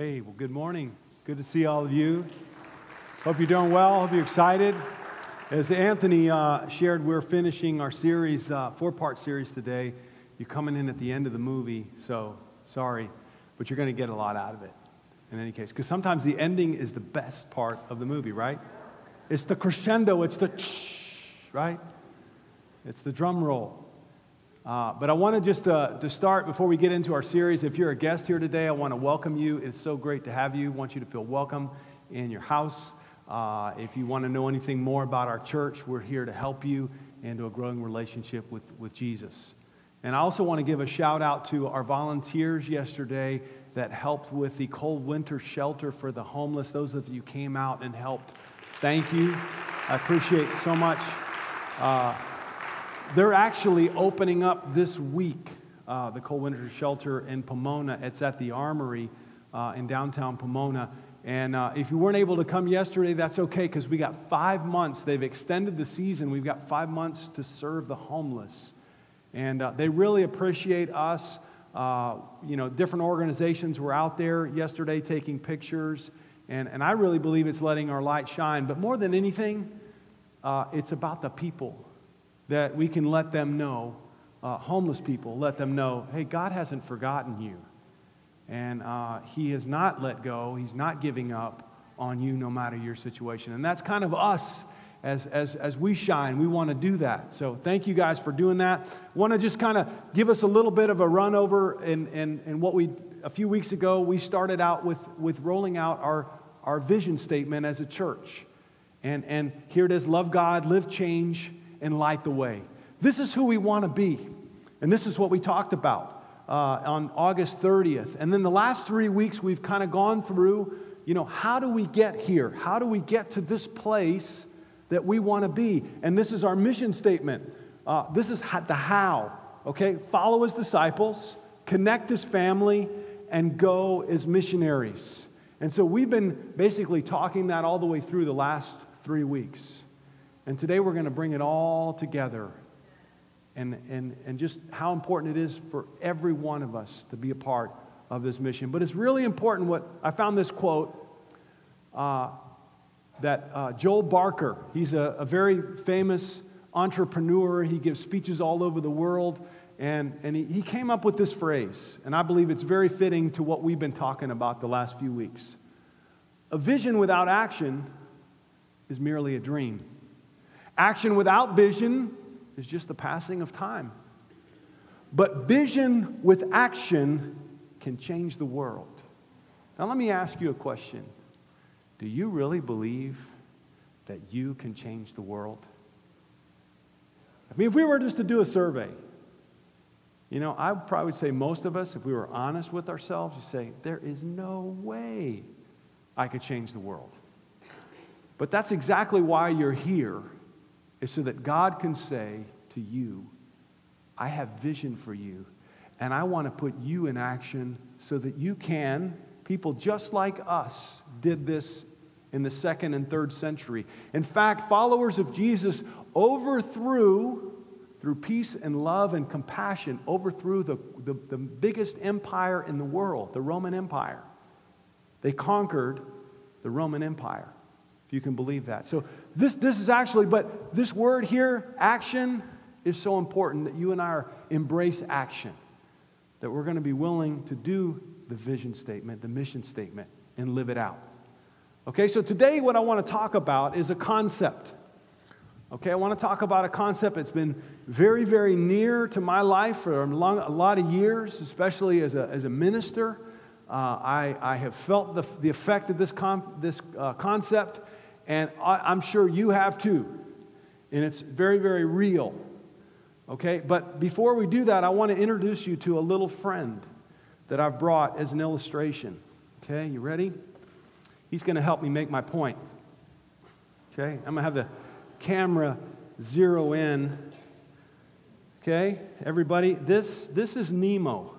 Hey, well, good morning. Good to see all of you. Hope you're doing well. Hope you're excited. As Anthony uh, shared, we're finishing our series, uh, four part series today. You're coming in at the end of the movie, so sorry, but you're going to get a lot out of it in any case. Because sometimes the ending is the best part of the movie, right? It's the crescendo, it's the right? It's the drum roll. Uh, but I want to just uh, to start before we get into our series. If you're a guest here today, I want to welcome you. It's so great to have you. I want you to feel welcome in your house. Uh, if you want to know anything more about our church, we're here to help you into a growing relationship with, with Jesus. And I also want to give a shout out to our volunteers yesterday that helped with the cold winter shelter for the homeless. Those of you came out and helped. Thank you. I appreciate so much. Uh, they're actually opening up this week uh, the cold winter shelter in Pomona. It's at the Armory uh, in downtown Pomona. And uh, if you weren't able to come yesterday, that's okay because we got five months. They've extended the season. We've got five months to serve the homeless. And uh, they really appreciate us. Uh, you know, different organizations were out there yesterday taking pictures. And, and I really believe it's letting our light shine. But more than anything, uh, it's about the people that we can let them know, uh, homeless people, let them know, hey, God hasn't forgotten you. And uh, He has not let go, He's not giving up on you no matter your situation. And that's kind of us as, as, as we shine. We want to do that. So thank you guys for doing that. Want to just kind of give us a little bit of a run over in, in, in what we, a few weeks ago, we started out with, with rolling out our, our vision statement as a church. And, and here it is love God, live change, and light the way. This is who we want to be. And this is what we talked about uh, on August 30th. And then the last three weeks, we've kind of gone through, you know, how do we get here? How do we get to this place that we want to be? And this is our mission statement. Uh, this is the how, okay? Follow as disciples, connect as family, and go as missionaries. And so we've been basically talking that all the way through the last three weeks. And today we're going to bring it all together and, and, and just how important it is for every one of us to be a part of this mission. But it's really important what I found this quote uh, that uh, Joel Barker, he's a, a very famous entrepreneur, he gives speeches all over the world. And, and he, he came up with this phrase, and I believe it's very fitting to what we've been talking about the last few weeks. A vision without action is merely a dream. Action without vision is just the passing of time. But vision with action can change the world. Now, let me ask you a question Do you really believe that you can change the world? I mean, if we were just to do a survey, you know, I would probably say most of us, if we were honest with ourselves, would say, there is no way I could change the world. But that's exactly why you're here is so that God can say to you, I have vision for you, and I want to put you in action so that you can, people just like us did this in the second and third century. In fact, followers of Jesus overthrew, through peace and love and compassion, overthrew the, the, the biggest empire in the world, the Roman Empire. They conquered the Roman Empire if you can believe that. So, this, this is actually, but this word here, action, is so important that you and I are embrace action. That we're going to be willing to do the vision statement, the mission statement, and live it out. Okay, so today what I want to talk about is a concept. Okay, I want to talk about a concept that's been very, very near to my life for a, long, a lot of years, especially as a, as a minister. Uh, I, I have felt the, the effect of this, con, this uh, concept and I'm sure you have too. And it's very, very real. Okay? But before we do that, I want to introduce you to a little friend that I've brought as an illustration. Okay? You ready? He's going to help me make my point. Okay? I'm going to have the camera zero in. Okay? Everybody, this, this is Nemo.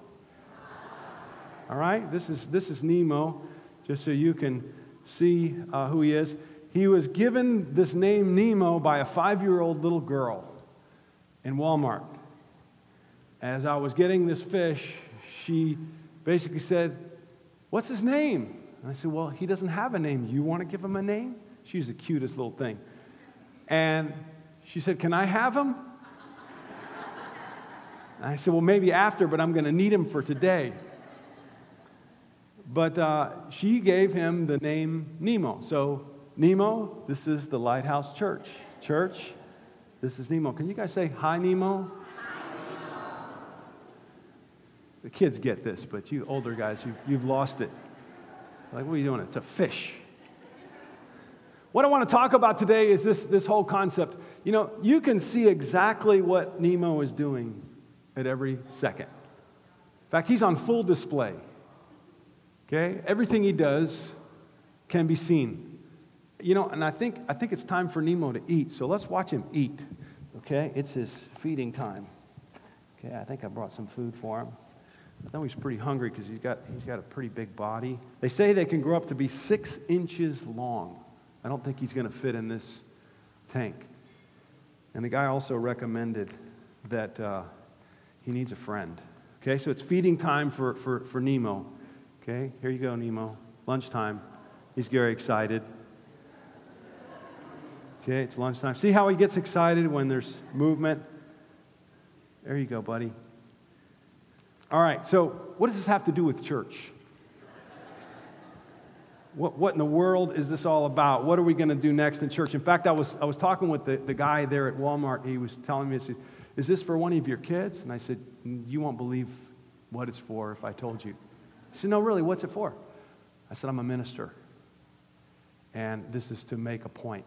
All right? This is, this is Nemo, just so you can see uh, who he is he was given this name Nemo by a five year old little girl in Walmart. As I was getting this fish, she basically said, What's his name? And I said, Well, he doesn't have a name. You want to give him a name? She's the cutest little thing. And she said, Can I have him? And I said, Well, maybe after, but I'm going to need him for today. But uh, she gave him the name Nemo. So, Nemo, this is the Lighthouse Church. Church, this is Nemo. Can you guys say hi, Nemo? The kids get this, but you older guys, you, you've lost it. Like, what are you doing? It's a fish. What I want to talk about today is this, this whole concept. You know, you can see exactly what Nemo is doing at every second. In fact, he's on full display. Okay? Everything he does can be seen. You know, and I think, I think it's time for Nemo to eat, so let's watch him eat. Okay? It's his feeding time. Okay, I think I brought some food for him. I know he's pretty hungry because he's got, he's got a pretty big body. They say they can grow up to be six inches long. I don't think he's going to fit in this tank. And the guy also recommended that uh, he needs a friend. Okay, so it's feeding time for, for, for Nemo. Okay, here you go, Nemo. Lunchtime. He's very excited. Okay, it's lunchtime. See how he gets excited when there's movement? There you go, buddy. All right, so what does this have to do with church? What, what in the world is this all about? What are we going to do next in church? In fact, I was, I was talking with the, the guy there at Walmart. He was telling me, said, Is this for one of your kids? And I said, You won't believe what it's for if I told you. He said, No, really, what's it for? I said, I'm a minister. And this is to make a point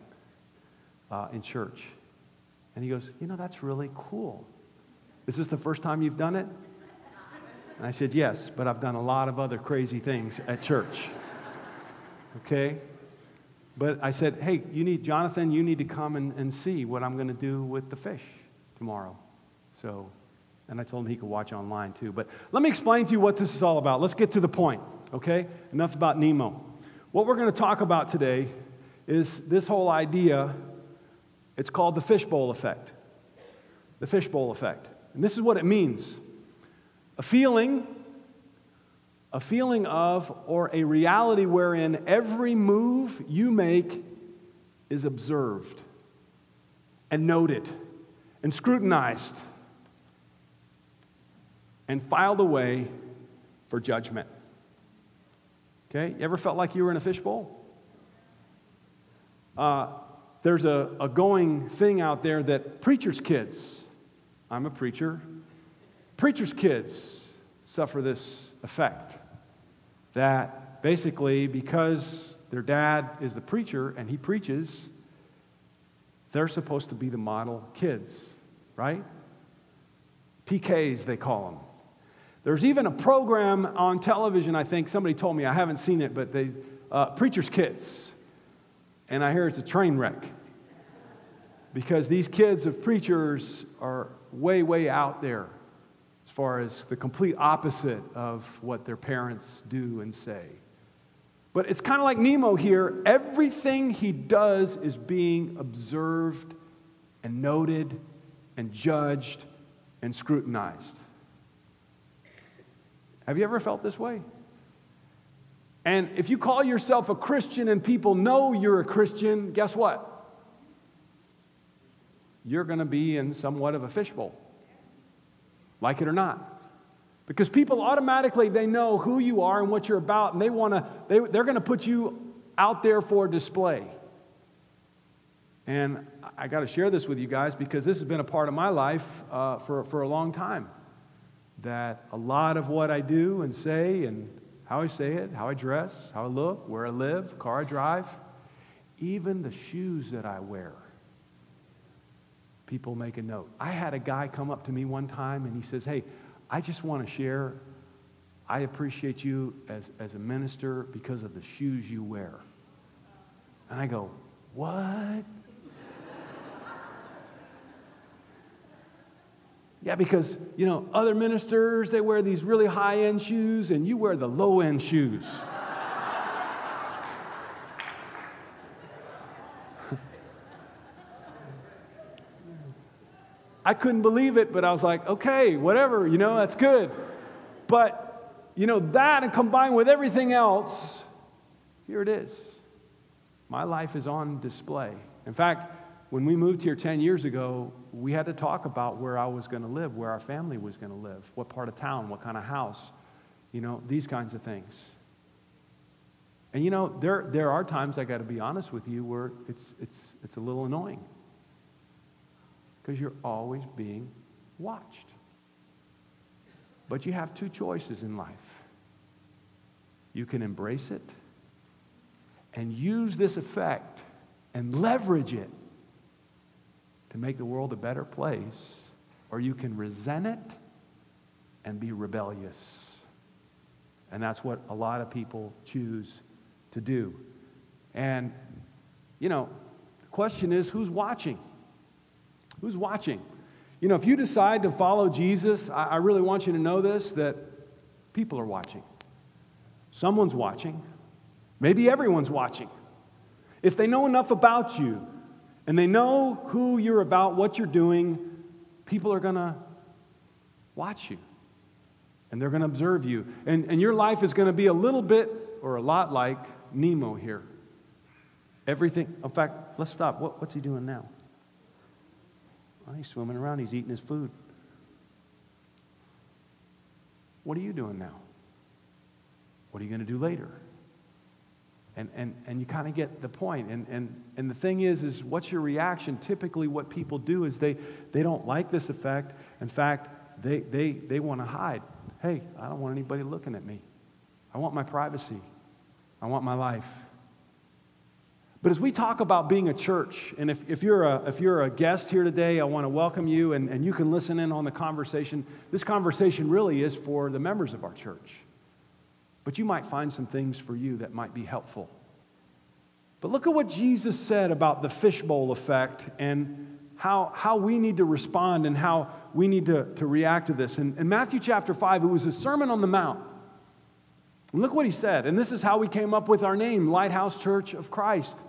uh, in church. And he goes, You know, that's really cool. Is this the first time you've done it? And I said, Yes, but I've done a lot of other crazy things at church. Okay? But I said, Hey, you need, Jonathan, you need to come and, and see what I'm going to do with the fish tomorrow. So, and I told him he could watch online too. But let me explain to you what this is all about. Let's get to the point, okay? Enough about Nemo. What we're going to talk about today is this whole idea. It's called the fishbowl effect. The fishbowl effect. And this is what it means a feeling, a feeling of, or a reality wherein every move you make is observed and noted and scrutinized and filed away for judgment. Okay? You ever felt like you were in a fishbowl? Uh, there's a, a going thing out there that preachers' kids, I'm a preacher, Preachers' kids suffer this effect that basically, because their dad is the preacher and he preaches, they're supposed to be the model kids, right? PKs, they call them. There's even a program on television, I think, somebody told me, I haven't seen it, but they, uh, Preacher's Kids. And I hear it's a train wreck. Because these kids of preachers are way, way out there as far as the complete opposite of what their parents do and say. But it's kind of like Nemo here. Everything he does is being observed and noted and judged and scrutinized. Have you ever felt this way? And if you call yourself a Christian and people know you're a Christian, guess what? You're going to be in somewhat of a fishbowl like it or not. Because people automatically they know who you are and what you're about, and they want to they, they're going to put you out there for display. And I got to share this with you guys because this has been a part of my life uh, for, for a long time. That a lot of what I do and say, and how I say it, how I dress, how I look, where I live, car I drive, even the shoes that I wear people make a note. I had a guy come up to me one time and he says, Hey, I just want to share. I appreciate you as, as a minister because of the shoes you wear. And I go, What? Yeah, because, you know, other ministers, they wear these really high end shoes and you wear the low end shoes. I couldn't believe it, but I was like, okay, whatever, you know, that's good. But you know, that and combined with everything else, here it is. My life is on display. In fact, when we moved here 10 years ago, we had to talk about where I was going to live, where our family was going to live, what part of town, what kind of house, you know, these kinds of things. And you know, there, there are times, I got to be honest with you, where it's, it's, it's a little annoying because you're always being watched. But you have two choices in life. You can embrace it and use this effect and leverage it to make the world a better place, or you can resent it and be rebellious. And that's what a lot of people choose to do. And, you know, the question is who's watching? Who's watching? You know, if you decide to follow Jesus, I, I really want you to know this that people are watching. Someone's watching. Maybe everyone's watching. If they know enough about you and they know who you're about, what you're doing, people are going to watch you and they're going to observe you. And, and your life is going to be a little bit or a lot like Nemo here. Everything, in fact, let's stop. What, what's he doing now? Well, he's swimming around, he's eating his food. What are you doing now? What are you going to do later? And, and, and you kind of get the point. And, and, and the thing is, is what's your reaction? Typically, what people do is they, they don't like this effect. In fact, they, they, they want to hide. Hey, I don't want anybody looking at me. I want my privacy. I want my life. But as we talk about being a church, and if, if, you're, a, if you're a guest here today, I want to welcome you and, and you can listen in on the conversation. This conversation really is for the members of our church. But you might find some things for you that might be helpful. But look at what Jesus said about the fishbowl effect and how, how we need to respond and how we need to, to react to this. In, in Matthew chapter 5, it was a Sermon on the Mount. And look what he said. And this is how we came up with our name, Lighthouse Church of Christ,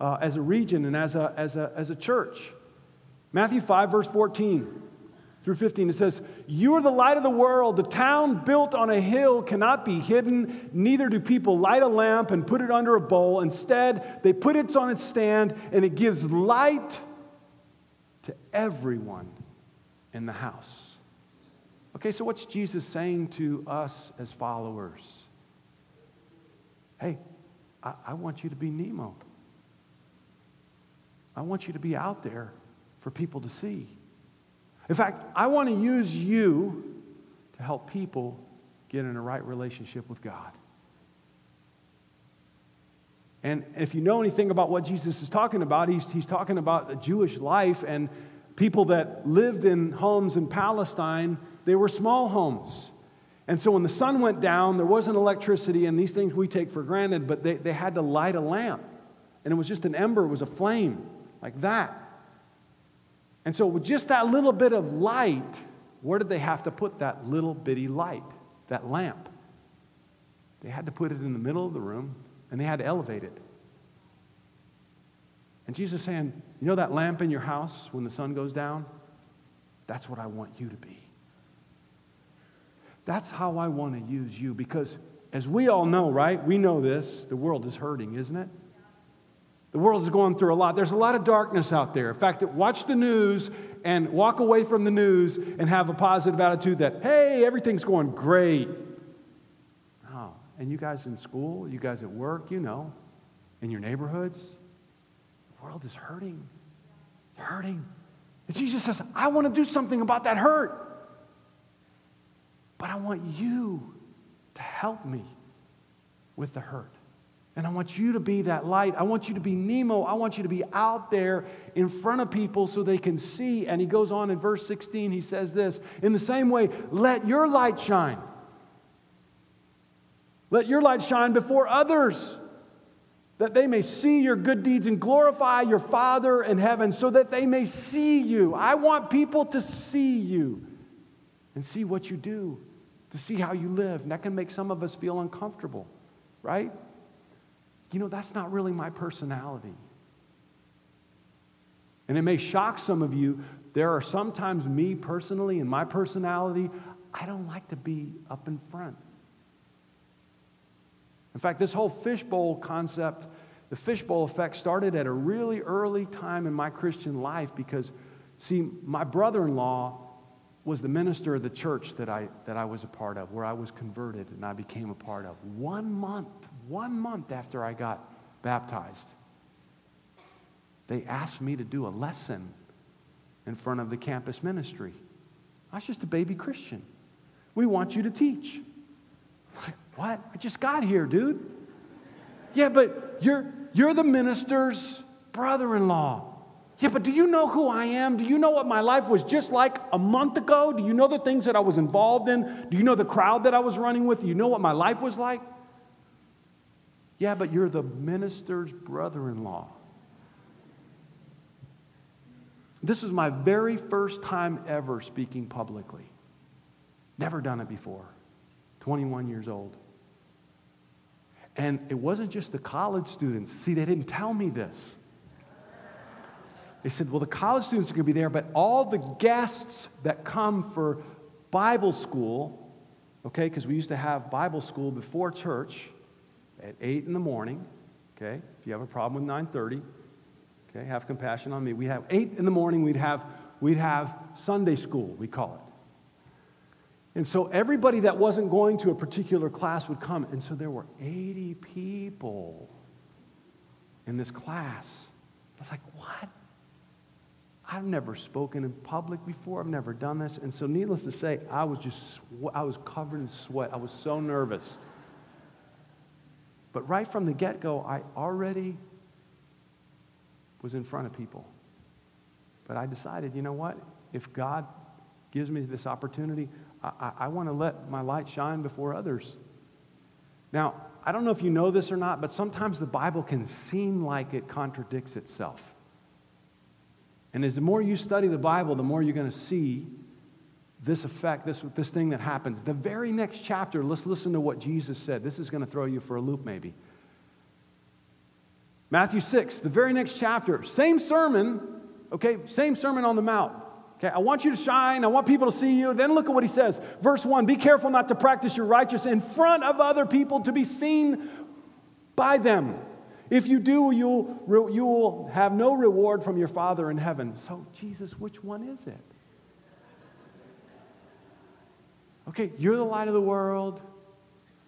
uh, as a region and as a, as, a, as a church. Matthew 5, verse 14 through 15, it says, You are the light of the world. The town built on a hill cannot be hidden, neither do people light a lamp and put it under a bowl. Instead, they put it on its stand, and it gives light to everyone in the house. Okay, so what's Jesus saying to us as followers? Hey, I, I want you to be Nemo. I want you to be out there for people to see. In fact, I want to use you to help people get in a right relationship with God. And if you know anything about what Jesus is talking about, he's, he's talking about the Jewish life and people that lived in homes in Palestine, they were small homes. And so when the sun went down, there wasn't electricity, and these things we take for granted, but they, they had to light a lamp. And it was just an ember, it was a flame, like that. And so, with just that little bit of light, where did they have to put that little bitty light, that lamp? They had to put it in the middle of the room and they had to elevate it. And Jesus saying, You know that lamp in your house when the sun goes down? That's what I want you to be. That's how I want to use you because, as we all know, right? We know this. The world is hurting, isn't it? The world is going through a lot. There's a lot of darkness out there. In fact, watch the news and walk away from the news and have a positive attitude that, hey, everything's going great. Oh, and you guys in school, you guys at work, you know, in your neighborhoods, the world is hurting. It's hurting. And Jesus says, I want to do something about that hurt. But I want you to help me with the hurt. And I want you to be that light. I want you to be Nemo. I want you to be out there in front of people so they can see. And he goes on in verse 16, he says this In the same way, let your light shine. Let your light shine before others, that they may see your good deeds and glorify your Father in heaven, so that they may see you. I want people to see you and see what you do, to see how you live. And that can make some of us feel uncomfortable, right? You know, that's not really my personality. And it may shock some of you. There are sometimes me personally and my personality, I don't like to be up in front. In fact, this whole fishbowl concept, the fishbowl effect, started at a really early time in my Christian life because, see, my brother in law was the minister of the church that I, that I was a part of, where I was converted and I became a part of. One month, one month after I got baptized, they asked me to do a lesson in front of the campus ministry. I was just a baby Christian. We want you to teach. Like, what? I just got here, dude. Yeah, but you're, you're the minister's brother in law. Yeah, but do you know who I am? Do you know what my life was just like a month ago? Do you know the things that I was involved in? Do you know the crowd that I was running with? Do you know what my life was like? Yeah, but you're the minister's brother in law. This is my very first time ever speaking publicly. Never done it before. 21 years old. And it wasn't just the college students. See, they didn't tell me this. They said, well, the college students are going to be there, but all the guests that come for Bible school, okay, because we used to have Bible school before church at 8 in the morning, okay? If you have a problem with 9:30, okay, have compassion on me. We have 8 in the morning, we'd have, we'd have Sunday school, we call it. And so everybody that wasn't going to a particular class would come. And so there were 80 people in this class. I was like, what? I've never spoken in public before. I've never done this. And so, needless to say, I was just, I was covered in sweat. I was so nervous. But right from the get go, I already was in front of people. But I decided, you know what? If God gives me this opportunity, I, I want to let my light shine before others. Now, I don't know if you know this or not, but sometimes the Bible can seem like it contradicts itself. And as the more you study the Bible, the more you're going to see this effect, this, this thing that happens. The very next chapter, let's listen to what Jesus said. This is going to throw you for a loop, maybe. Matthew 6, the very next chapter, same sermon, okay, same sermon on the Mount. Okay, I want you to shine. I want people to see you. Then look at what he says. Verse 1 Be careful not to practice your righteousness in front of other people to be seen by them. If you do, you'll, you will have no reward from your Father in heaven. So, Jesus, which one is it? Okay, you're the light of the world,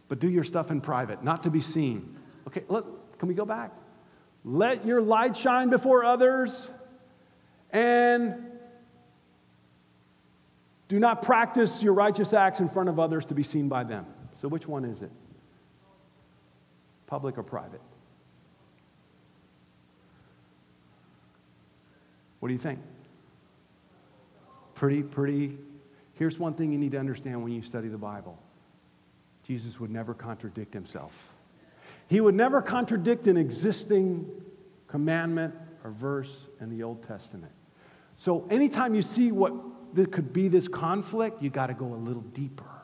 but do your stuff in private, not to be seen. Okay, can we go back? Let your light shine before others and do not practice your righteous acts in front of others to be seen by them. So, which one is it? Public or private? What do you think? Pretty, pretty. Here's one thing you need to understand when you study the Bible Jesus would never contradict himself. He would never contradict an existing commandment or verse in the Old Testament. So, anytime you see what there could be this conflict, you got to go a little deeper.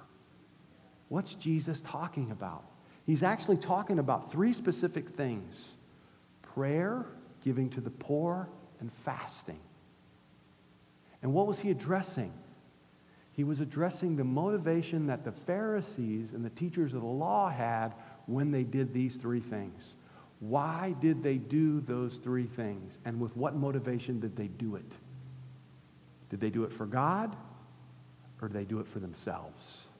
What's Jesus talking about? He's actually talking about three specific things prayer, giving to the poor, and fasting. And what was he addressing? He was addressing the motivation that the Pharisees and the teachers of the law had when they did these three things. Why did they do those three things? And with what motivation did they do it? Did they do it for God or did they do it for themselves?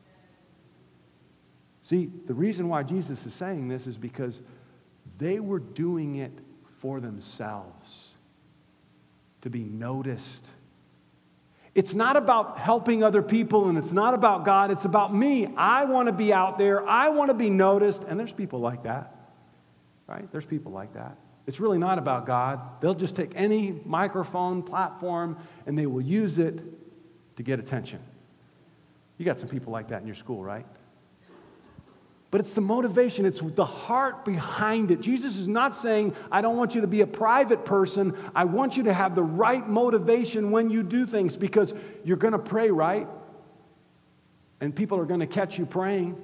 See, the reason why Jesus is saying this is because they were doing it for themselves to be noticed. It's not about helping other people and it's not about God, it's about me. I want to be out there, I want to be noticed, and there's people like that, right? There's people like that. It's really not about God. They'll just take any microphone, platform, and they will use it to get attention. You got some people like that in your school, right? But it's the motivation, it's the heart behind it. Jesus is not saying, I don't want you to be a private person. I want you to have the right motivation when you do things because you're going to pray, right? And people are going to catch you praying.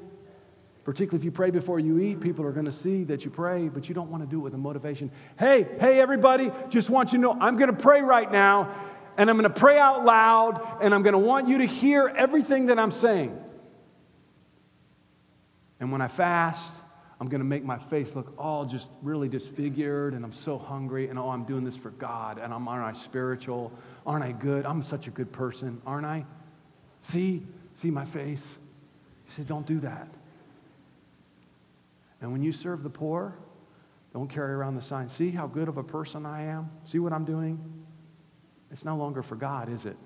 Particularly if you pray before you eat, people are going to see that you pray, but you don't want to do it with a motivation. Hey, hey, everybody, just want you to know I'm going to pray right now, and I'm going to pray out loud, and I'm going to want you to hear everything that I'm saying. And when I fast, I'm going to make my face look all just really disfigured and I'm so hungry and oh, I'm doing this for God and I'm, aren't I spiritual? Aren't I good? I'm such a good person, aren't I? See? See my face? He said, don't do that. And when you serve the poor, don't carry around the sign. See how good of a person I am? See what I'm doing? It's no longer for God, is it?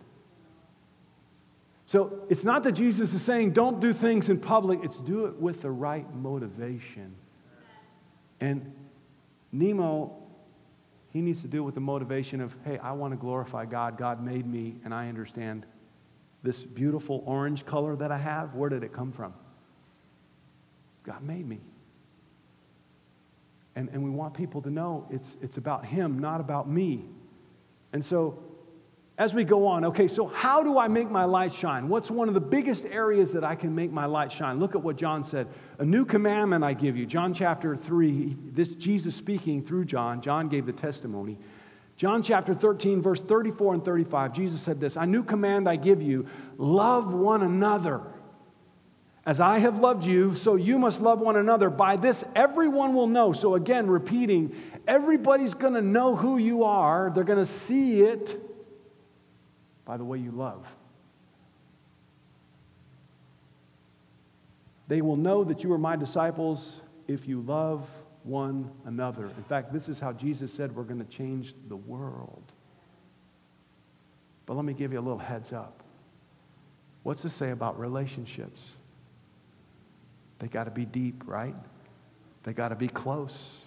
So it's not that Jesus is saying don't do things in public, it's do it with the right motivation. And Nemo, he needs to do it with the motivation of, hey, I want to glorify God. God made me, and I understand this beautiful orange color that I have. Where did it come from? God made me. And, and we want people to know it's, it's about Him, not about me. And so as we go on, okay, so how do I make my light shine? What's one of the biggest areas that I can make my light shine? Look at what John said. A new commandment I give you. John chapter 3, this Jesus speaking through John. John gave the testimony. John chapter 13, verse 34 and 35, Jesus said this A new command I give you love one another. As I have loved you, so you must love one another. By this, everyone will know. So, again, repeating, everybody's to know who you are. They're to see it by the way you love. They will know that you are my disciples if you love one another. In fact, this is how Jesus said we're going to change the world. But let me give you a little heads up. What's to say about relationships? They got to be deep, right? They got to be close.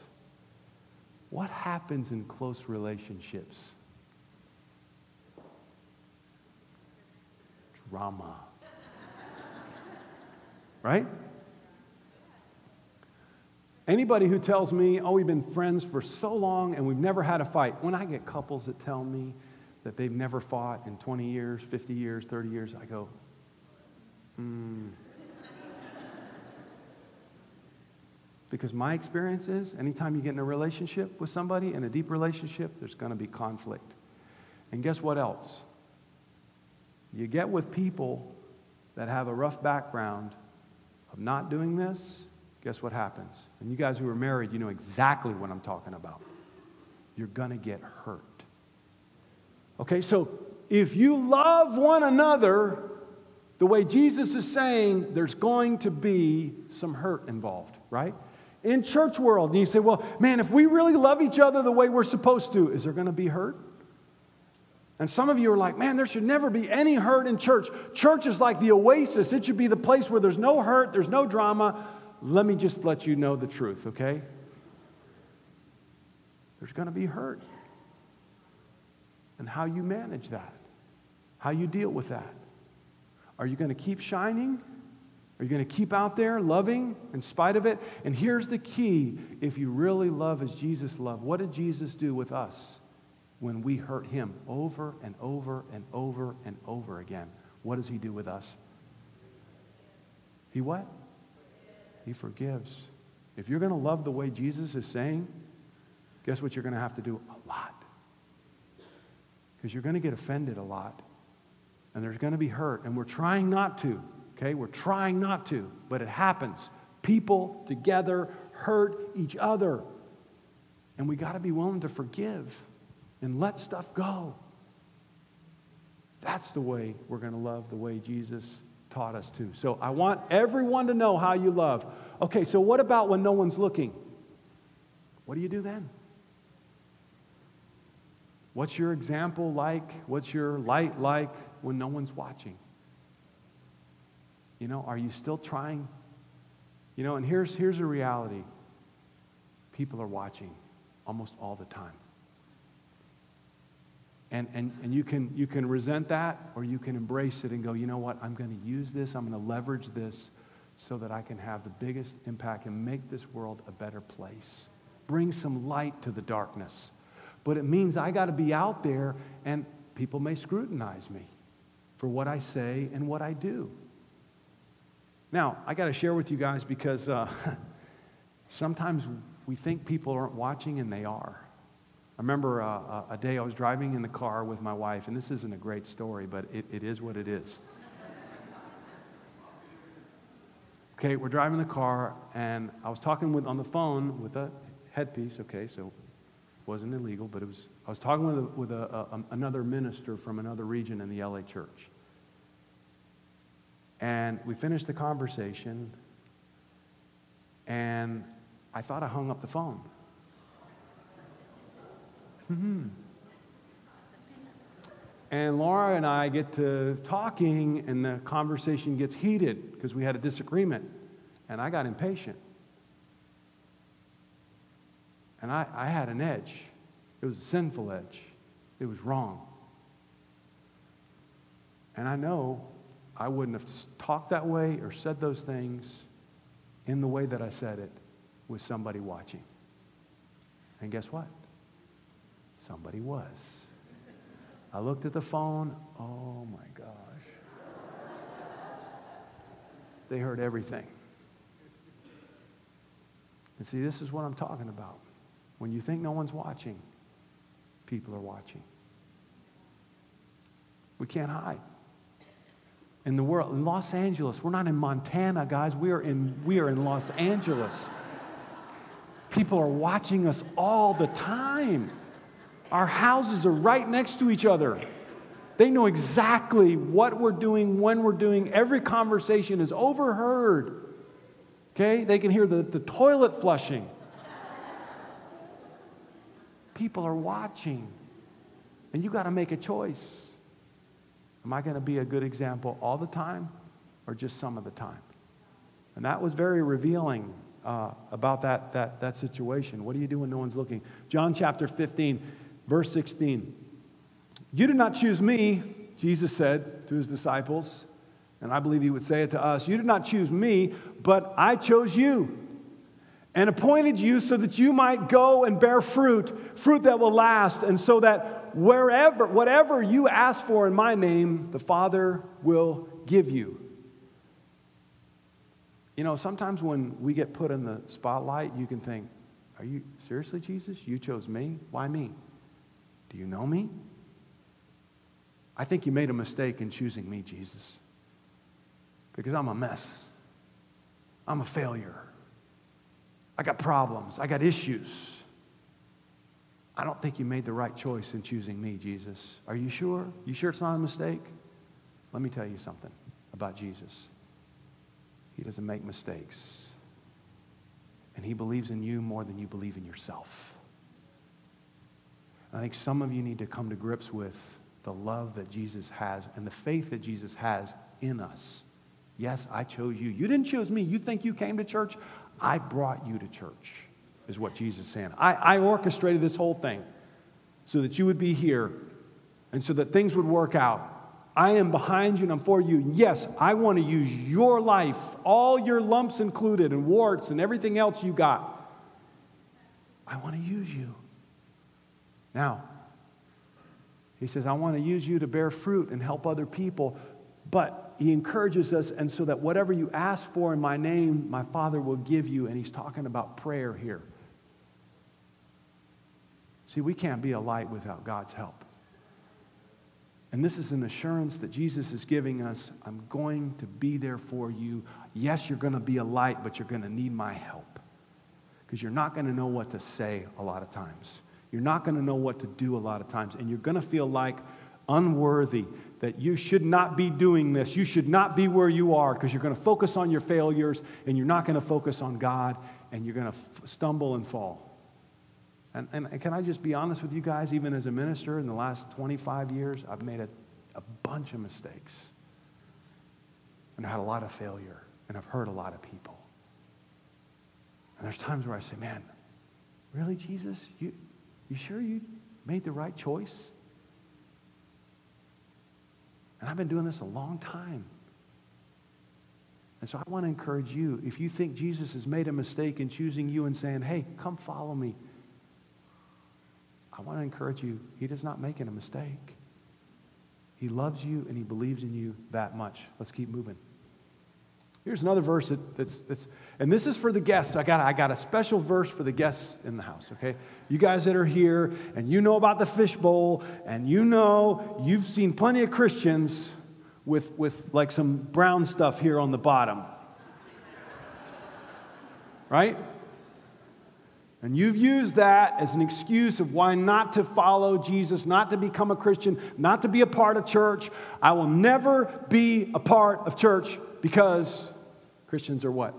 What happens in close relationships? Drama. right? Anybody who tells me, oh, we've been friends for so long and we've never had a fight, when I get couples that tell me that they've never fought in 20 years, 50 years, 30 years, I go, hmm. because my experience is anytime you get in a relationship with somebody, in a deep relationship, there's going to be conflict. And guess what else? You get with people that have a rough background of not doing this, guess what happens? And you guys who are married, you know exactly what I'm talking about. You're going to get hurt. Okay, so if you love one another the way Jesus is saying, there's going to be some hurt involved, right? In church world, and you say, well, man, if we really love each other the way we're supposed to, is there going to be hurt? And some of you are like, man, there should never be any hurt in church. Church is like the oasis, it should be the place where there's no hurt, there's no drama. Let me just let you know the truth, okay? There's going to be hurt. And how you manage that, how you deal with that. Are you going to keep shining? Are you going to keep out there loving in spite of it? And here's the key if you really love as Jesus loved, what did Jesus do with us? When we hurt him over and over and over and over again. What does he do with us? He what? He forgives. If you're going to love the way Jesus is saying, guess what you're going to have to do? A lot. Because you're going to get offended a lot. And there's going to be hurt. And we're trying not to, okay? We're trying not to, but it happens. People together hurt each other. And we got to be willing to forgive and let stuff go. That's the way we're going to love the way Jesus taught us to. So I want everyone to know how you love. Okay, so what about when no one's looking? What do you do then? What's your example like? What's your light like when no one's watching? You know, are you still trying? You know, and here's, here's a reality people are watching almost all the time. And, and, and you, can, you can resent that or you can embrace it and go, you know what, I'm going to use this, I'm going to leverage this so that I can have the biggest impact and make this world a better place. Bring some light to the darkness. But it means I got to be out there and people may scrutinize me for what I say and what I do. Now, I got to share with you guys because uh, sometimes we think people aren't watching and they are. I remember uh, a day I was driving in the car with my wife, and this isn't a great story, but it, it is what it is. Okay, we're driving the car, and I was talking with on the phone with a headpiece. Okay, so it wasn't illegal, but it was. I was talking with a, with a, a, another minister from another region in the LA church, and we finished the conversation, and I thought I hung up the phone. Hmm. And Laura and I get to talking, and the conversation gets heated because we had a disagreement. And I got impatient. And I, I had an edge. It was a sinful edge, it was wrong. And I know I wouldn't have talked that way or said those things in the way that I said it with somebody watching. And guess what? Somebody was. I looked at the phone. Oh my gosh. They heard everything. And see, this is what I'm talking about. When you think no one's watching, people are watching. We can't hide. In the world, in Los Angeles, we're not in Montana, guys. We are in, we are in Los Angeles. People are watching us all the time. Our houses are right next to each other. They know exactly what we're doing, when we're doing. Every conversation is overheard. Okay? They can hear the, the toilet flushing. People are watching. And you got to make a choice. Am I going to be a good example all the time or just some of the time? And that was very revealing uh, about that, that, that situation. What do you do when no one's looking? John chapter 15. Verse 16 You did not choose me, Jesus said to his disciples, and I believe he would say it to us. You did not choose me, but I chose you and appointed you so that you might go and bear fruit, fruit that will last, and so that wherever, whatever you ask for in my name, the Father will give you. You know, sometimes when we get put in the spotlight, you can think, Are you seriously, Jesus? You chose me? Why me? Do you know me? I think you made a mistake in choosing me, Jesus, because I'm a mess. I'm a failure. I got problems. I got issues. I don't think you made the right choice in choosing me, Jesus. Are you sure? You sure it's not a mistake? Let me tell you something about Jesus. He doesn't make mistakes. And he believes in you more than you believe in yourself. I think some of you need to come to grips with the love that Jesus has and the faith that Jesus has in us. Yes, I chose you. You didn't choose me. You think you came to church? I brought you to church, is what Jesus is saying. I, I orchestrated this whole thing so that you would be here and so that things would work out. I am behind you and I'm for you. Yes, I want to use your life, all your lumps included, and warts and everything else you got. I want to use you. Now, he says, I want to use you to bear fruit and help other people. But he encourages us, and so that whatever you ask for in my name, my Father will give you. And he's talking about prayer here. See, we can't be a light without God's help. And this is an assurance that Jesus is giving us I'm going to be there for you. Yes, you're going to be a light, but you're going to need my help because you're not going to know what to say a lot of times. You're not going to know what to do a lot of times, and you're going to feel like unworthy, that you should not be doing this. You should not be where you are because you're going to focus on your failures and you're not going to focus on God and you're going to f- stumble and fall. And, and can I just be honest with you guys? Even as a minister in the last 25 years, I've made a, a bunch of mistakes. And I've had a lot of failure. And I've hurt a lot of people. And there's times where I say, man, really, Jesus? You, you sure you made the right choice? And I've been doing this a long time. And so I want to encourage you if you think Jesus has made a mistake in choosing you and saying, hey, come follow me, I want to encourage you, he does not make a mistake. He loves you and he believes in you that much. Let's keep moving. Here's another verse that, that's, that's, and this is for the guests. I got, I got a special verse for the guests in the house, okay? You guys that are here and you know about the fishbowl and you know you've seen plenty of Christians with, with like some brown stuff here on the bottom. right? And you've used that as an excuse of why not to follow Jesus, not to become a Christian, not to be a part of church. I will never be a part of church because Christians are what?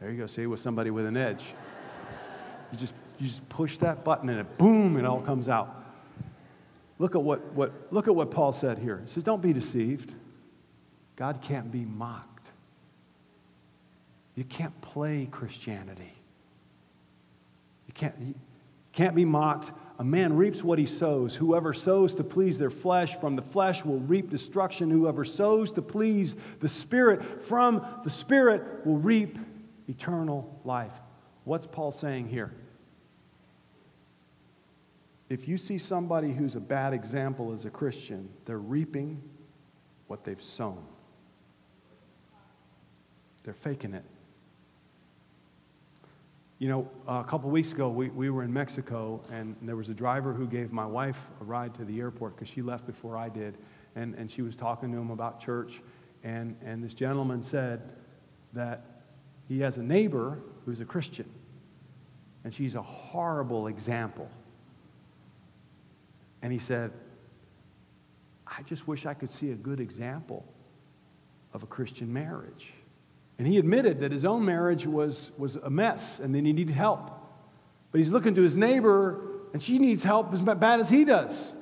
There you go. See, with somebody with an edge. You just, you just push that button and it boom, it all comes out. Look at what, what, look at what Paul said here. He says, Don't be deceived. God can't be mocked. You can't play Christianity. You can't, you can't be mocked. A man reaps what he sows. Whoever sows to please their flesh from the flesh will reap destruction. Whoever sows to please the Spirit from the Spirit will reap eternal life. What's Paul saying here? If you see somebody who's a bad example as a Christian, they're reaping what they've sown. They're faking it. You know, a couple weeks ago, we, we were in Mexico, and there was a driver who gave my wife a ride to the airport because she left before I did. And, and she was talking to him about church. And, and this gentleman said that he has a neighbor who's a Christian, and she's a horrible example. And he said, I just wish I could see a good example of a Christian marriage. And he admitted that his own marriage was, was a mess and then he needed help. But he's looking to his neighbor, and she needs help as bad as he does.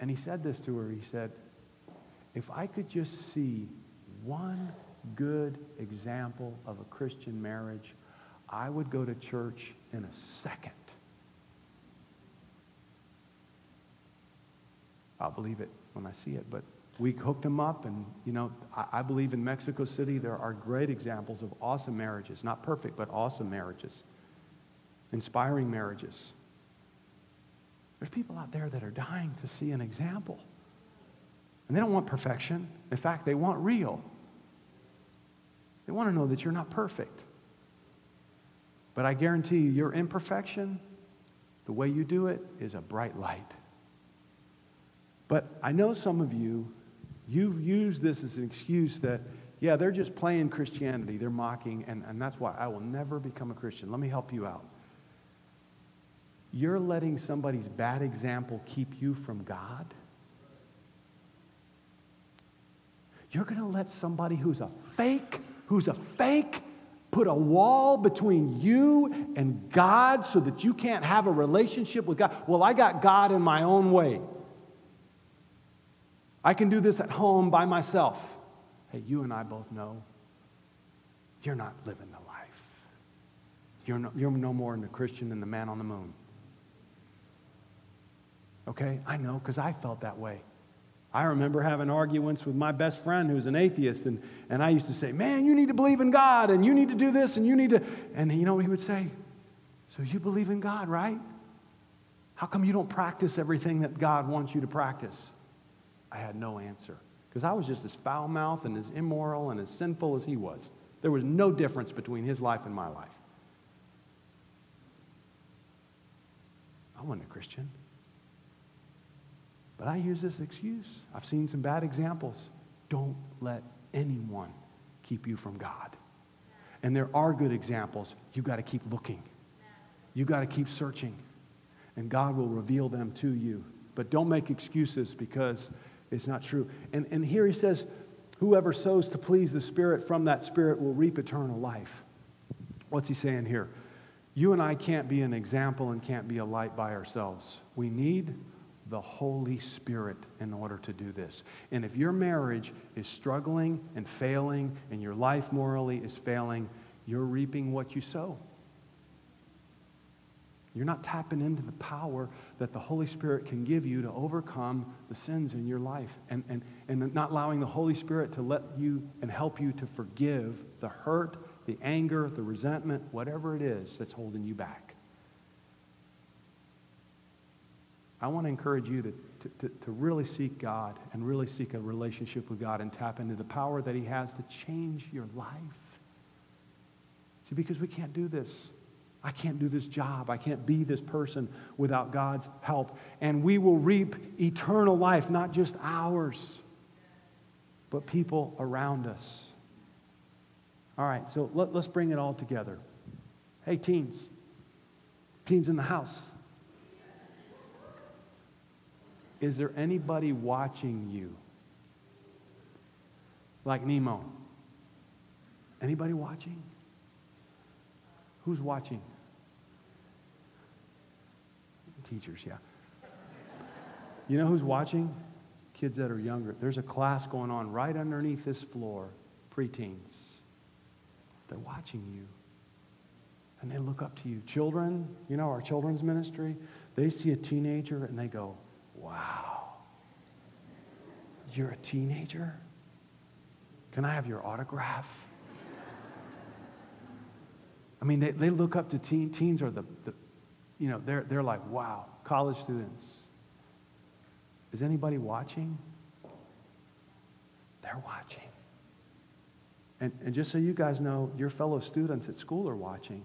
And he said this to her He said, If I could just see one good example of a Christian marriage, I would go to church in a second. I'll believe it when I see it, but we hooked them up, and you know, I, I, believe in Mexico City there are great examples of awesome marriages, not perfect, but awesome marriages, inspiring marriages. There's people out there that are dying to see an example. And they don't want perfection. In fact, they want real. They want to know that you're not perfect. But I guarantee you, your imperfection, the way you do it, is a bright light. But I know some of you, you've used this as an excuse that, yeah, they're just playing Christianity, they're mocking, and, and that's why I will never become a Christian. Let me help you out. You're letting somebody's bad example keep you from God. You're going to let somebody who's a fake who's a fake put a wall between you and God so that you can't have a relationship with God. Well, I got God in my own way. I can do this at home by myself. Hey, you and I both know you're not living the life. You're no, you're no more a Christian than the man on the moon. Okay? I know because I felt that way. I remember having arguments with my best friend who's an atheist, and, and I used to say, Man, you need to believe in God, and you need to do this, and you need to. And you know what he would say? So you believe in God, right? How come you don't practice everything that God wants you to practice? I had no answer because I was just as foul mouthed and as immoral and as sinful as he was. There was no difference between his life and my life. I wasn't a Christian. But I use this excuse. I've seen some bad examples. Don't let anyone keep you from God. And there are good examples. You've got to keep looking, you've got to keep searching, and God will reveal them to you. But don't make excuses because it's not true. And, and here he says, Whoever sows to please the Spirit from that Spirit will reap eternal life. What's he saying here? You and I can't be an example and can't be a light by ourselves. We need the Holy Spirit in order to do this. And if your marriage is struggling and failing and your life morally is failing, you're reaping what you sow. You're not tapping into the power that the Holy Spirit can give you to overcome the sins in your life and, and, and not allowing the Holy Spirit to let you and help you to forgive the hurt, the anger, the resentment, whatever it is that's holding you back. I want to encourage you to, to, to, really seek God and really seek a relationship with God and tap into the power that He has to change your life. See, because we can't do this. I can't do this job. I can't be this person without God's help. And we will reap eternal life, not just ours, but people around us. All right, so let, us bring it all together. Hey, teens. Teens in the house. Is there anybody watching you? Like Nemo. Anybody watching? Who's watching? Teachers, yeah. You know who's watching? Kids that are younger. There's a class going on right underneath this floor, preteens. They're watching you. And they look up to you. Children, you know, our children's ministry, they see a teenager and they go, Wow, you're a teenager? Can I have your autograph? I mean, they, they look up to teen, teens are the, the, you know, they're, they're like, wow, college students. Is anybody watching? They're watching. And, and just so you guys know, your fellow students at school are watching.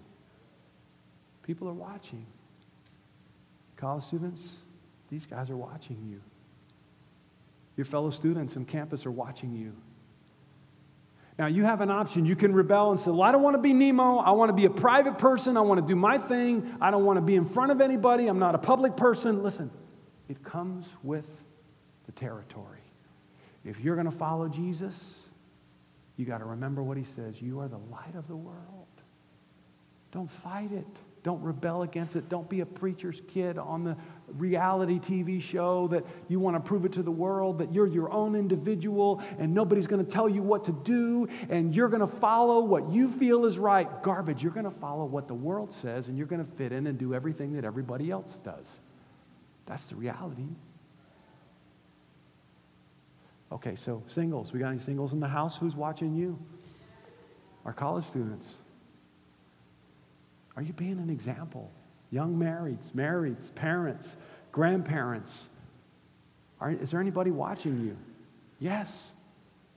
People are watching. College students, these guys are watching you. Your fellow students on campus are watching you. Now, you have an option. You can rebel and say, Well, I don't want to be Nemo. I want to be a private person. I want to do my thing. I don't want to be in front of anybody. I'm not a public person. Listen, it comes with the territory. If you're going to follow Jesus, you got to remember what he says. You are the light of the world. Don't fight it. Don't rebel against it. Don't be a preacher's kid on the reality TV show that you want to prove it to the world that you're your own individual and nobody's going to tell you what to do and you're going to follow what you feel is right. Garbage. You're going to follow what the world says and you're going to fit in and do everything that everybody else does. That's the reality. Okay, so singles. We got any singles in the house? Who's watching you? Our college students. Are you being an example? Young marrieds, marrieds, parents, grandparents. Are, is there anybody watching you? Yes.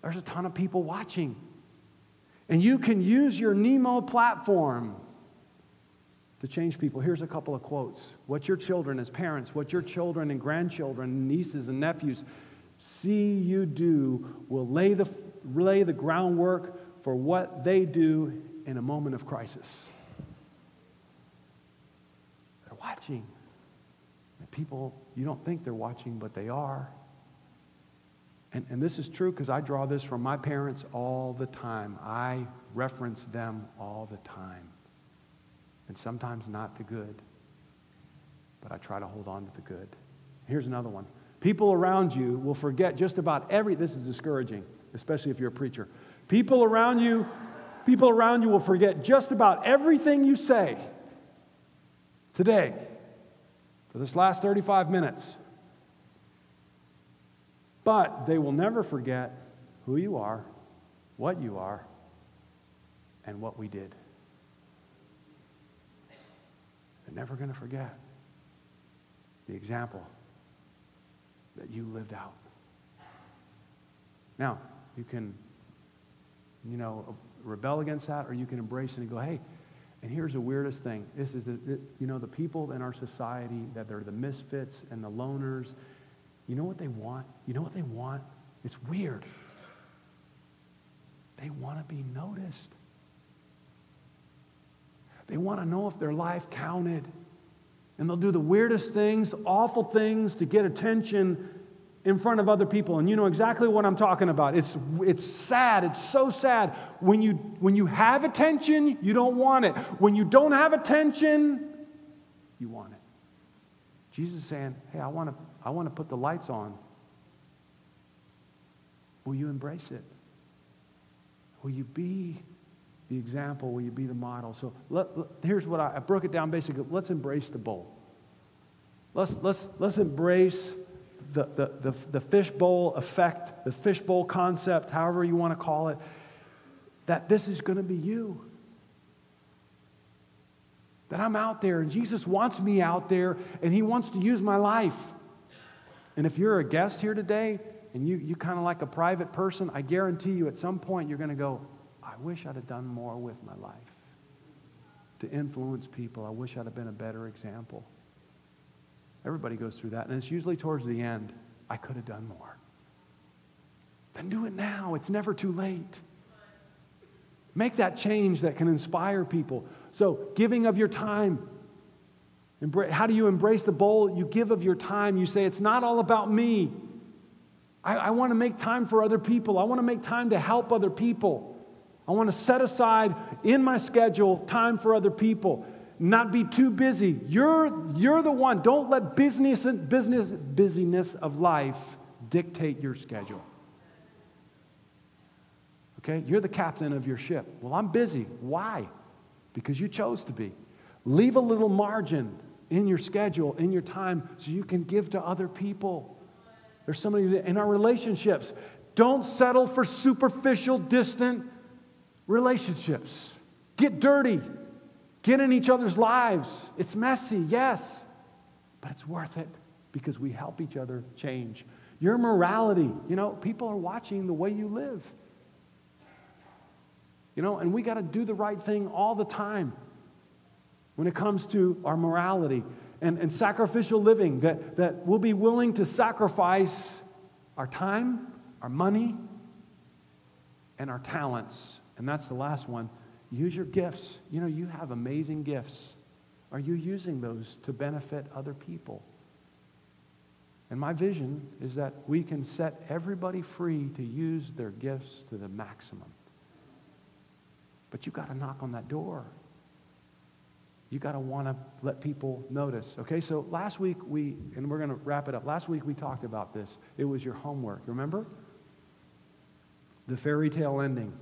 There's a ton of people watching. And you can use your Nemo platform to change people. Here's a couple of quotes. What your children, as parents, what your children and grandchildren, nieces and nephews see you do will lay the, lay the groundwork for what they do in a moment of crisis watching. And people, you don't think they're watching, but they are. And, and this is true because I draw this from my parents all the time. I reference them all the time. And sometimes not the good, but I try to hold on to the good. Here's another one. People around you will forget just about every, this is discouraging, especially if you're a preacher. People around you, people around you will forget just about everything you say today, for this last 35 minutes. But they will never forget who you are, what you are, and what we did. They're never going to forget the example that you lived out. Now, you can, you know, rebel against that, or you can embrace it and go, hey, and here's the weirdest thing. This is, the, you know, the people in our society that they're the misfits and the loners. You know what they want? You know what they want? It's weird. They want to be noticed. They want to know if their life counted. And they'll do the weirdest things, awful things to get attention in front of other people. And you know exactly what I'm talking about. It's, it's sad. It's so sad. When you, when you have attention, you don't want it. When you don't have attention, you want it. Jesus is saying, hey, I want to I want to put the lights on. Will you embrace it? Will you be the example? Will you be the model? So let, let, here's what I, I broke it down basically. Let's embrace the bowl. Let's, let's, let's embrace the, the, the, the fishbowl effect, the fishbowl concept, however you want to call it, that this is going to be you. That I'm out there and Jesus wants me out there and He wants to use my life. And if you're a guest here today and you, you kind of like a private person, I guarantee you at some point you're going to go, I wish I'd have done more with my life to influence people. I wish I'd have been a better example. Everybody goes through that. And it's usually towards the end, I could have done more. Then do it now. It's never too late. Make that change that can inspire people. So, giving of your time. How do you embrace the bowl? You give of your time. You say, It's not all about me. I, I want to make time for other people. I want to make time to help other people. I want to set aside in my schedule time for other people, not be too busy. You're, you're the one. Don't let business, business, busyness of life dictate your schedule. Okay? You're the captain of your ship. Well, I'm busy. Why? Because you chose to be. Leave a little margin in your schedule, in your time, so you can give to other people. There's somebody in our relationships. Don't settle for superficial, distant relationships. Get dirty. Get in each other's lives. It's messy, yes, but it's worth it because we help each other change. Your morality, you know, people are watching the way you live. You know, and we got to do the right thing all the time when it comes to our morality and, and sacrificial living, that, that we'll be willing to sacrifice our time, our money, and our talents. And that's the last one. Use your gifts. You know, you have amazing gifts. Are you using those to benefit other people? And my vision is that we can set everybody free to use their gifts to the maximum. But you've got to knock on that door. You've got to want to let people notice. Okay, so last week we, and we're going to wrap it up. Last week we talked about this. It was your homework. Remember? The fairy tale ending.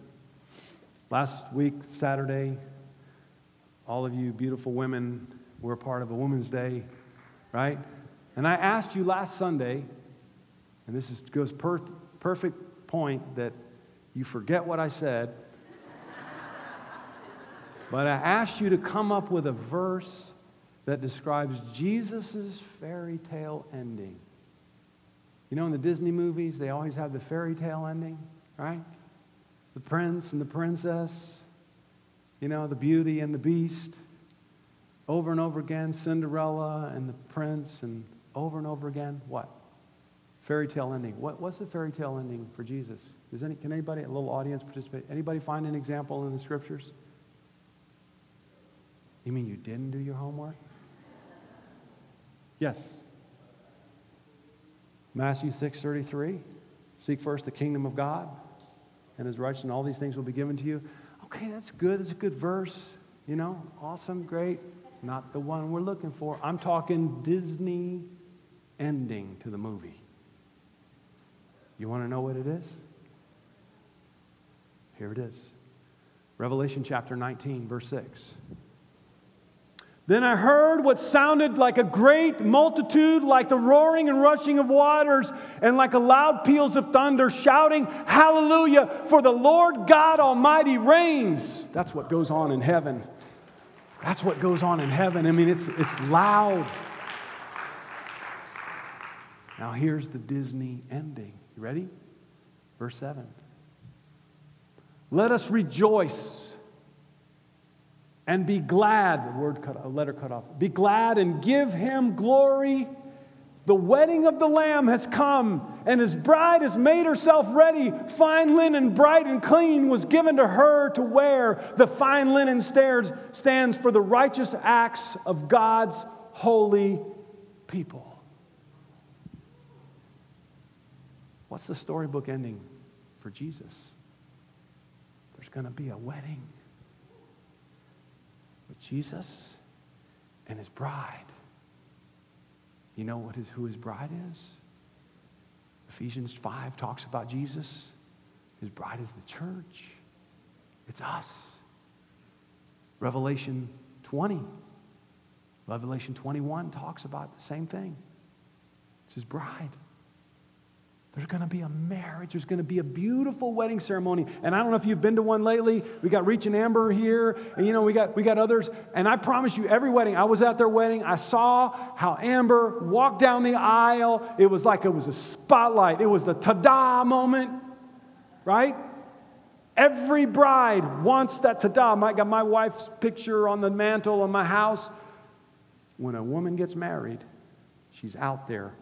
Last week, Saturday, all of you beautiful women were part of a Women's Day, right? And I asked you last Sunday, and this is, goes per, perfect point that you forget what I said but I asked you to come up with a verse that describes Jesus' fairy tale ending. You know, in the Disney movies, they always have the fairy tale ending, right? The prince and the princess, you know, the beauty and the beast. Over and over again, Cinderella and the prince, and over and over again, what? Fairy tale ending. What, what's the fairy tale ending for Jesus? Any, can anybody, a little audience participate? Anybody find an example in the scriptures? You mean you didn't do your homework? Yes. Matthew 6:33. Seek first the kingdom of God and his righteousness, and all these things will be given to you. Okay, that's good. That's a good verse. You know, awesome, great. It's not the one we're looking for. I'm talking Disney ending to the movie. You want to know what it is? Here it is. Revelation chapter 19, verse 6. Then I heard what sounded like a great multitude, like the roaring and rushing of waters, and like a loud peals of thunder, shouting, Hallelujah, for the Lord God Almighty reigns. That's what goes on in heaven. That's what goes on in heaven. I mean, it's, it's loud. Now, here's the Disney ending. You ready? Verse 7. Let us rejoice and be glad. The word cut, letter cut off. Be glad and give him glory. The wedding of the Lamb has come, and his bride has made herself ready. Fine linen, bright and clean, was given to her to wear. The fine linen stands for the righteous acts of God's holy people. What's the storybook ending for Jesus? There's going to be a wedding. Jesus and his bride. You know what his, who his bride is? Ephesians 5 talks about Jesus. His bride is the church. It's us. Revelation 20, Revelation 21 talks about the same thing. It's his bride. There's going to be a marriage. There's going to be a beautiful wedding ceremony. And I don't know if you've been to one lately. We got Reach and Amber here, and you know, we got, we got others. And I promise you, every wedding, I was at their wedding. I saw how Amber walked down the aisle. It was like it was a spotlight, it was the ta da moment, right? Every bride wants that ta da. I got my wife's picture on the mantle of my house. When a woman gets married, she's out there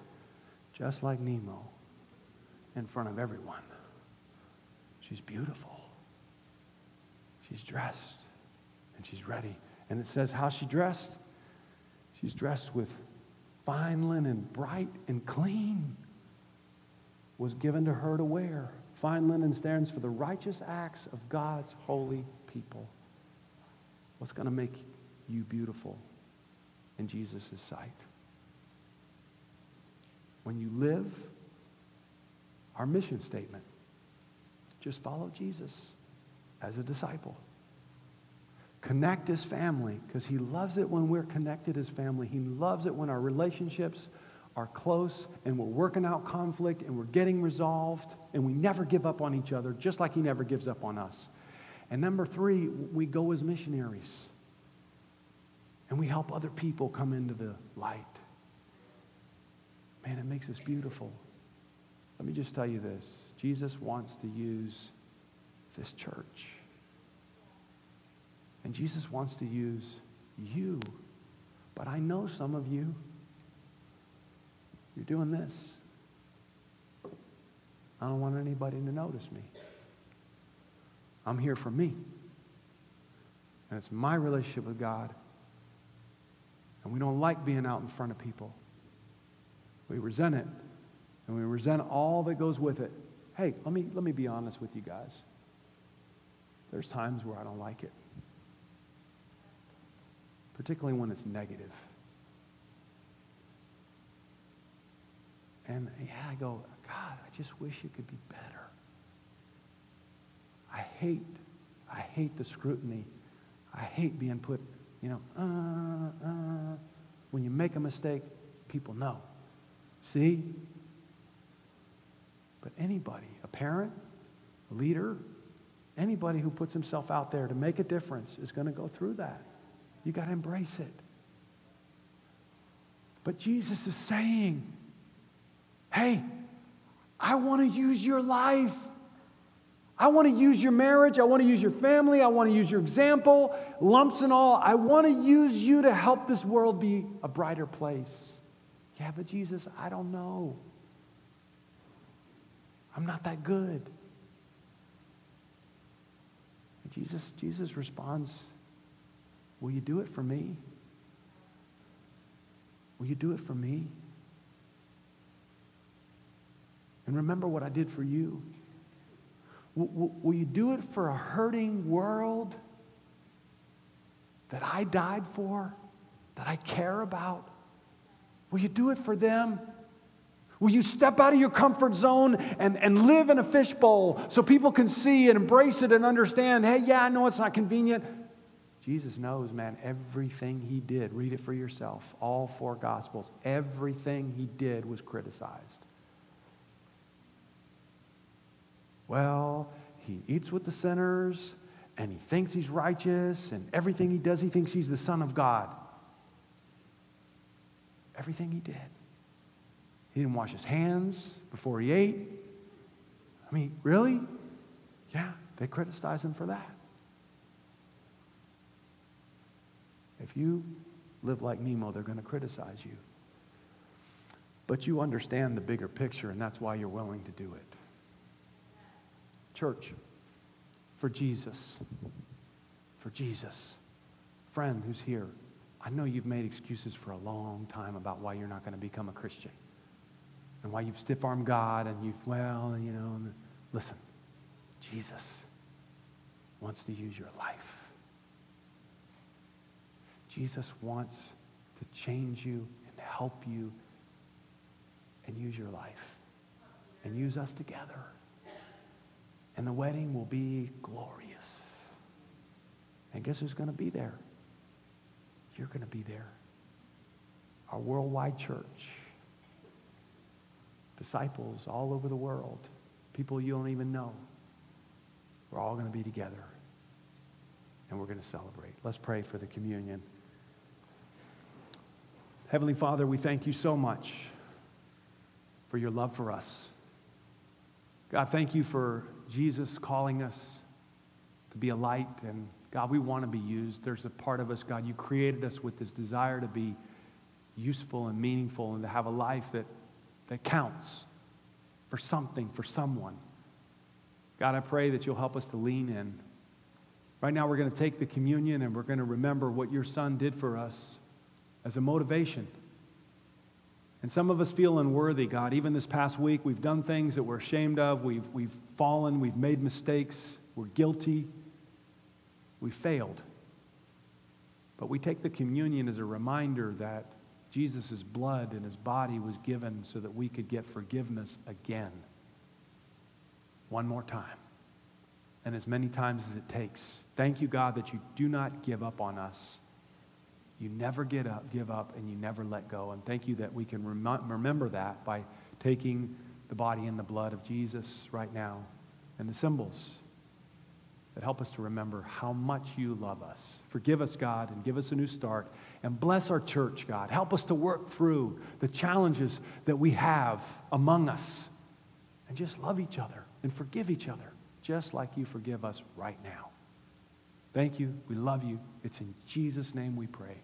just like Nemo in front of everyone. She's beautiful. she's dressed and she's ready. And it says how she dressed. She's dressed with fine linen, bright and clean, was given to her to wear. Fine linen stands for the righteous acts of God's holy people. What's going to make you beautiful in Jesus' sight? When you live, our mission statement just follow Jesus as a disciple. Connect as family because he loves it when we're connected as family. He loves it when our relationships are close and we're working out conflict and we're getting resolved and we never give up on each other, just like he never gives up on us. And number three, we go as missionaries and we help other people come into the light. Man, it makes us beautiful. Let me just tell you this Jesus wants to use this church. And Jesus wants to use you. But I know some of you, you're doing this. I don't want anybody to notice me. I'm here for me. And it's my relationship with God. And we don't like being out in front of people. We resent it. And we resent all that goes with it. Hey, let me, let me be honest with you guys. There's times where I don't like it, particularly when it's negative. And yeah, I go, God, I just wish it could be better. I hate, I hate the scrutiny. I hate being put, you know, uh, uh. When you make a mistake, people know. See? But anybody, a parent, a leader, anybody who puts himself out there to make a difference is going to go through that. You got to embrace it. But Jesus is saying, hey, I want to use your life. I want to use your marriage. I want to use your family. I want to use your example, lumps and all. I want to use you to help this world be a brighter place. Yeah, but Jesus, I don't know. I'm not that good. Jesus, Jesus responds, Will you do it for me? Will you do it for me? And remember what I did for you. Will, will you do it for a hurting world that I died for, that I care about? Will you do it for them? Will you step out of your comfort zone and, and live in a fishbowl so people can see and embrace it and understand, hey, yeah, I know it's not convenient. Jesus knows, man, everything he did. Read it for yourself. All four Gospels. Everything he did was criticized. Well, he eats with the sinners and he thinks he's righteous and everything he does, he thinks he's the Son of God. Everything he did. He didn't wash his hands before he ate. I mean, really? Yeah, they criticize him for that. If you live like Nemo, they're going to criticize you. But you understand the bigger picture, and that's why you're willing to do it. Church, for Jesus, for Jesus, friend who's here, I know you've made excuses for a long time about why you're not going to become a Christian and why you've stiff armed God and you've, well, you know, listen, Jesus wants to use your life. Jesus wants to change you and help you and use your life and use us together. And the wedding will be glorious. And guess who's going to be there? You're going to be there. Our worldwide church disciples all over the world, people you don't even know. We're all going to be together and we're going to celebrate. Let's pray for the communion. Heavenly Father, we thank you so much for your love for us. God, thank you for Jesus calling us to be a light. And God, we want to be used. There's a part of us, God, you created us with this desire to be useful and meaningful and to have a life that that counts for something, for someone. God, I pray that you'll help us to lean in Right now, we're going to take the communion and we're going to remember what your son did for us as a motivation. And some of us feel unworthy, God. Even this past week, we've done things that we're ashamed of. We've, we've fallen. We've made mistakes. We're guilty. We failed. But we take the communion as a reminder that Jesus' blood and his body was given so that we could get forgiveness again. One more time. And as many times as it takes. Thank you, God, that you do not give up on us. You never get up, give up, and you never let go. And thank you that we can rem- remember that by taking the body and the blood of Jesus right now and the symbols that help us to remember how much you love us. Forgive us, God, and give us a new start. And bless our church, God. Help us to work through the challenges that we have among us and just love each other and forgive each other, just like you forgive us right now. Thank you. We love you. It's in Jesus' name we pray.